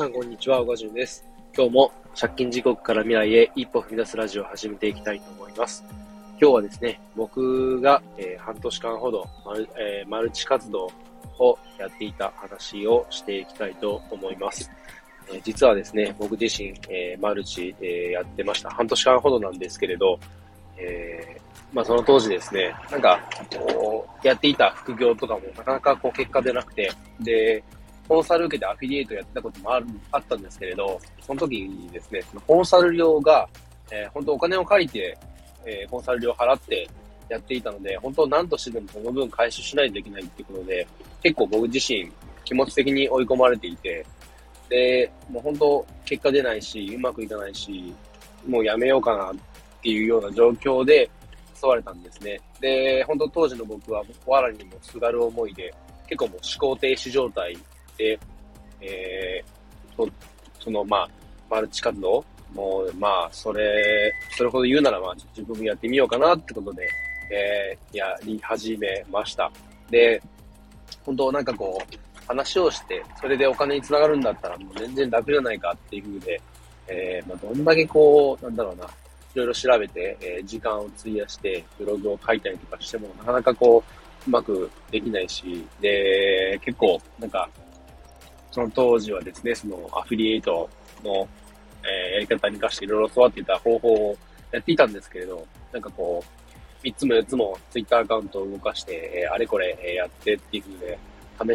さんこんにちは、小川淳です。今日も借金地獄から未来へ一歩踏み出すラジオを始めていきたいと思います。今日はですね、僕が、えー、半年間ほどマル,、えー、マルチ活動をやっていた話をしていきたいと思います。えー、実はですね、僕自身、えマルチ、えやってました。半年間ほどなんですけれど、えまあその当時ですね、なんか、こう、やっていた副業とかもなかなかこう結果出なくて、で、コンサル受けてアフィリエイトやってたこともあるあったんですけれど、その時にですね、そのコンサル料が、えー、本当お金を借りて、えー、コンサル料払ってやっていたので、本当何としてでもその分回収しないといけないっていうことで、結構僕自身気持ち的に追い込まれていて、で、もう本当結果出ないし、うまくいかないし、もうやめようかなっていうような状況で襲われたんですね。で、本当当時の僕は、わらにもすがる思いで、結構もう思考停止状態で、えー、そその、まあ、マルチ活動もう、まあ、それ、それほど言うなら、まあ、自分もやってみようかなってことで、えー、やり始めました。で、本当なんかこう、話をして、それでお金につながるんだったら、もう全然楽じゃないかっていうふうで、えー、まあ、どんだけこう、なんだろうな、いろいろ調べて、えー、時間を費やして、ブログを書いたりとかしても、なかなかこう、うまくできないし、で、結構、なんか、その当時はですね、そのアフィリエイトの、えー、やり方に活かしていろいろ教わっていた方法をやっていたんですけれど、なんかこう、3つも4つもツイッターアカウントを動かして、えー、あれこれ、やってっていう風で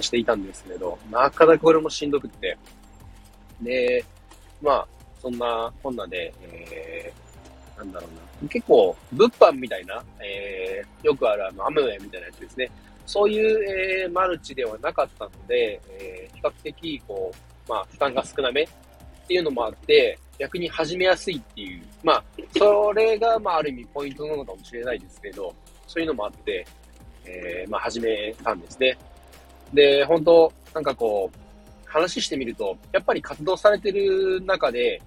試していたんですけれど、なかなかこれもしんどくって、で、まあ、そんなこんなで、えー、なんだろうな、結構、物販みたいな、えー、よくあるあの、アムウェイみたいなやつですね。そういう、えー、マルチではなかったので、えー、比較的、こう、まあ、負担が少なめっていうのもあって、逆に始めやすいっていう、まあ、それが、まあ、ある意味ポイントなのかもしれないですけど、そういうのもあって、えー、まあ、始めたんですね。で、本当なんかこう、話してみると、やっぱり活動されてる中で、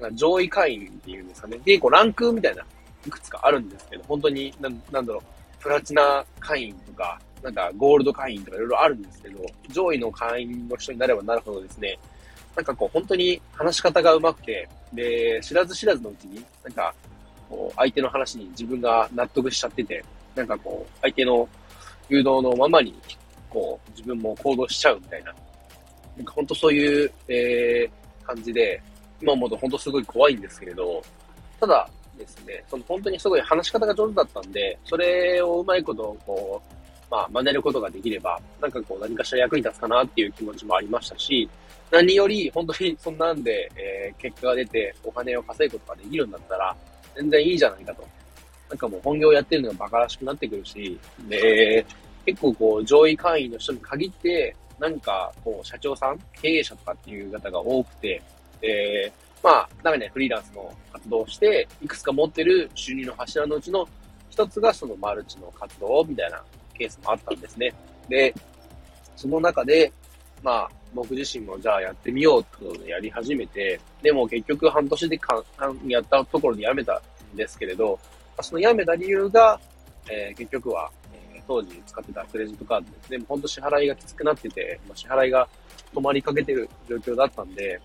なんか上位会員っていうんですかね。で、こう、ランクみたいな、いくつかあるんですけど、本当に、な、なんだろう、プラチナ会員とか、なんかゴールド会員とかいろいろあるんですけど、上位の会員の人になればなるほどですね、なんかこう本当に話し方が上手くて、で、知らず知らずのうちに、なんか、こう、相手の話に自分が納得しちゃってて、なんかこう、相手の誘導のままに、こう、自分も行動しちゃうみたいな。なんか本当そういう、えー、感じで、今思うと本当すごい怖いんですけれど、ただですね、その本当にすごい話し方が上手だったんで、それをうまいことこう、まあ、真似ることができれば、なんかこう、何かしら役に立つかなっていう気持ちもありましたし、何より、本当にそんなんで、えー、結果が出て、お金を稼ぐことができるんだったら、全然いいじゃないかと。なんかもう本業やってるのが馬鹿らしくなってくるし、で、結構こう、上位会員の人に限って、なんか、こう、社長さん、経営者とかっていう方が多くて、で、まあ、中にはフリーランスの活動をして、いくつか持ってる収入の柱のうちの一つがそのマルチの活動みたいなケースもあったんですね。で、その中で、まあ、僕自身もじゃあやってみようってことでやり始めて、でも結局半年でかやったところでやめたんですけれど、そのやめた理由が、えー、結局は、えー、当時使ってたクレジットカードですね、本当支払いがきつくなってて、ま、支払いが止まりかけてる状況だったんで、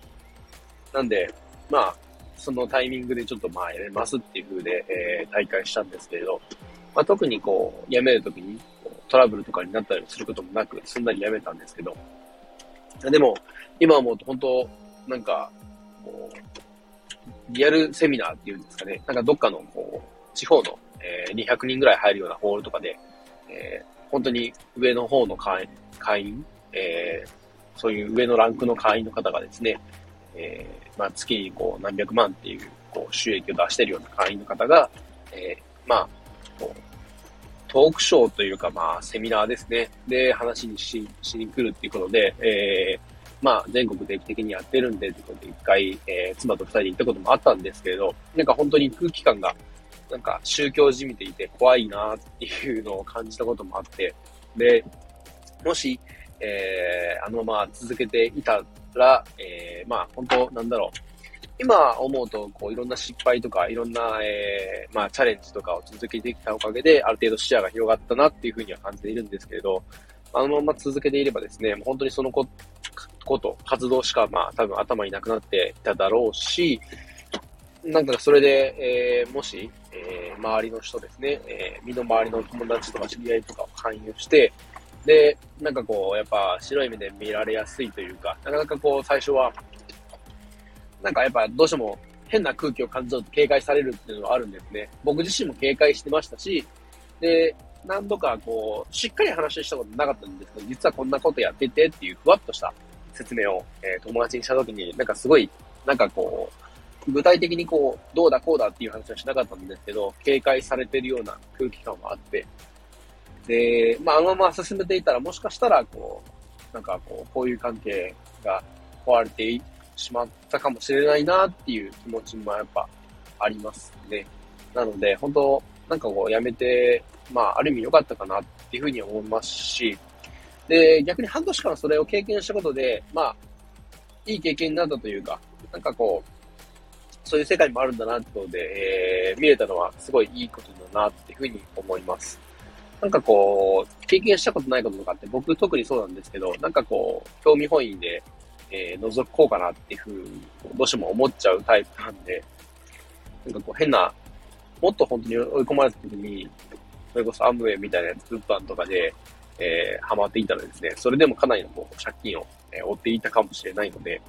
なんで、まあ、そのタイミングでちょっとまあやれますっていう風で、えー、大会したんですけれど、まあ、特にこう、辞めるときにトラブルとかになったりすることもなく、すんなり辞めたんですけど、でも、今思うと本当、なんか、こう、リアルセミナーっていうんですかね、なんかどっかの、こう、地方の、えー、200人ぐらい入るようなホールとかで、えー、本当に上の方の会員、会員、えー、そういう上のランクの会員の方がですね、えー、まあ、月にこう何百万っていうこう収益を出してるような会員の方が、えー、まあ、こうトークショーというか、まあ、セミナーですね。で、話にししに来るっていうことで、えー、まあ、全国定期的にやってるんで、ってことで、一回、えー、妻と二人で行ったこともあったんですけれど、なんか本当に空気感が、なんか宗教じみていて怖いなっていうのを感じたこともあって、で、もし、えー、あのまま続けていたら、えー、まあ、本当なんだろう、今思うと、こう、いろんな失敗とか、いろんな、えー、まあ、チャレンジとかを続けてきたおかげで、ある程度視野が広がったなっていうふうには感じているんですけれど、あのまま続けていればですね、もう本当にそのこと、活動しか、まあ、多分頭になくなっていただろうし、なんかそれで、えー、もし、えー、周りの人ですね、えー、身の回りの友達とか知り合いとかを勧誘して、で、なんかこう、やっぱ白い目で見られやすいというか、なかなかこう、最初は、なんかやっぱどうしても変な空気を感じると警戒されるっていうのはあるんですね。僕自身も警戒してましたし、で、何度かこう、しっかり話したことなかったんですけど、実はこんなことやっててっていうふわっとした説明を、えー、友達にしたときに、なんかすごい、なんかこう、具体的にこう、どうだこうだっていう話はしなかったんですけど、警戒されてるような空気感もあって、で、まあ、あのまま進めていたら、もしかしたら、こう、なんかこう、こういう関係が壊れていしまったかもしれないなっていう気持ちもやっぱありますね。なので、本当なんかこう、やめて、まあ、ある意味良かったかなっていうふうに思いますし、で、逆に半年間それを経験したことで、まあ、いい経験になったというか、なんかこう、そういう世界もあるんだなってことで、えー、見れたのはすごいいいことだなっていうふうに思います。なんかこう、経験したことないこととかって僕特にそうなんですけど、なんかこう、興味本位で、えー、覗こうかなっていうふうに、どうしても思っちゃうタイプなんで、なんかこう変な、もっと本当に追い込まれた時に、それこそアムウェイみたいなやつ、物販とかで、えー、ハマっていたらですね、それでもかなりのこう借金を、えー、負っていたかもしれないので、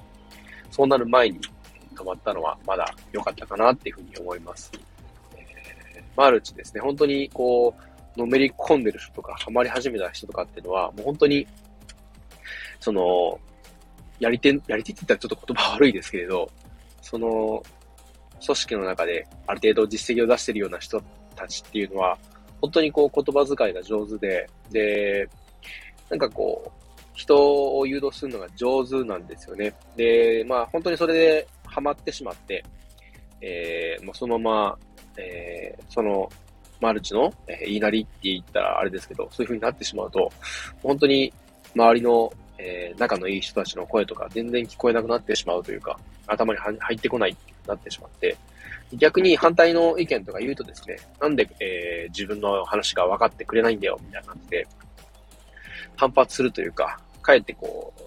そうなる前に止まったのはまだ良かったかなっていうふうに思います。えー、マルチですね、本当にこう、のめり込んでる人とか、ハマり始めた人とかっていうのは、もう本当に、その、やり手、やり手って言ったらちょっと言葉悪いですけれど、その、組織の中である程度実績を出してるような人たちっていうのは、本当にこう言葉遣いが上手で、で、なんかこう、人を誘導するのが上手なんですよね。で、まあ本当にそれでハマってしまって、えー、もうそのまま、えー、そのマルチの、えー、言いなりって言ったらあれですけど、そういう風になってしまうと、本当に周りの、えー、仲のいい人たちの声とか全然聞こえなくなってしまうというか、頭に入ってこないってなってしまって、逆に反対の意見とか言うとですね、なんで、えー、自分の話が分かってくれないんだよ、みたいな感じで、反発するというか、かえってこう、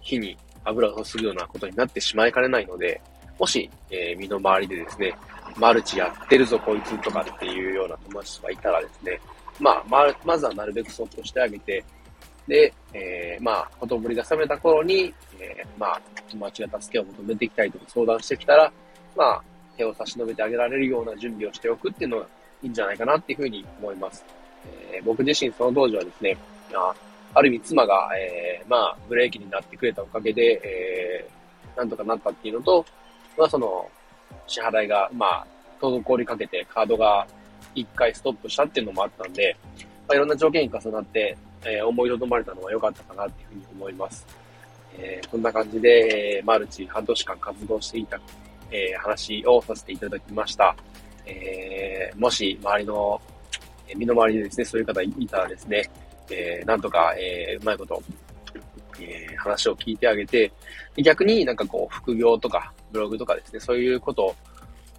火に油を注ぐようなことになってしまいかねないので、もし、えー、身の回りでですね、マルチやってるぞ、こいつとかっていうような友達がいたらですね、まあ、ま、まずはなるべくそっとしてあげて、で、えー、まあ、ほとぼりが冷めた頃に、えー、まあ、友達が助けを求めてきたいとか相談してきたら、まあ、手を差し伸べてあげられるような準備をしておくっていうのがいいんじゃないかなっていうふうに思います。えー、僕自身その当時はですね、あある意味妻が、えー、まあ、ブレーキになってくれたおかげで、えー、なんとかなったっていうのと、まあ、その、支払いが、まあ、滞りかけてカードが一回ストップしたっていうのもあったんで、まあ、いろんな条件に重なって、えー、思いとどまれたのは良かったかなっていうふうに思います。えー、こんな感じで、えー、マルチ半年間活動していた、えー、話をさせていただきました。えー、もし周りの、え、身の回りでですね、そういう方いたらですね、えー、なんとか、えー、うまいこと、えー、話を聞いてあげて、逆になんかこう、副業とか、ブログとかですね、そういうこと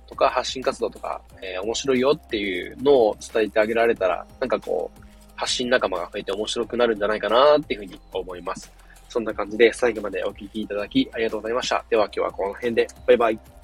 とか発信活動とか、えー、面白いよっていうのを伝えてあげられたら、なんかこう、発信仲間が増えて面白くなるんじゃないかなっていうふうに思います。そんな感じで最後までお聴きいただきありがとうございました。では今日はこの辺で、バイバイ。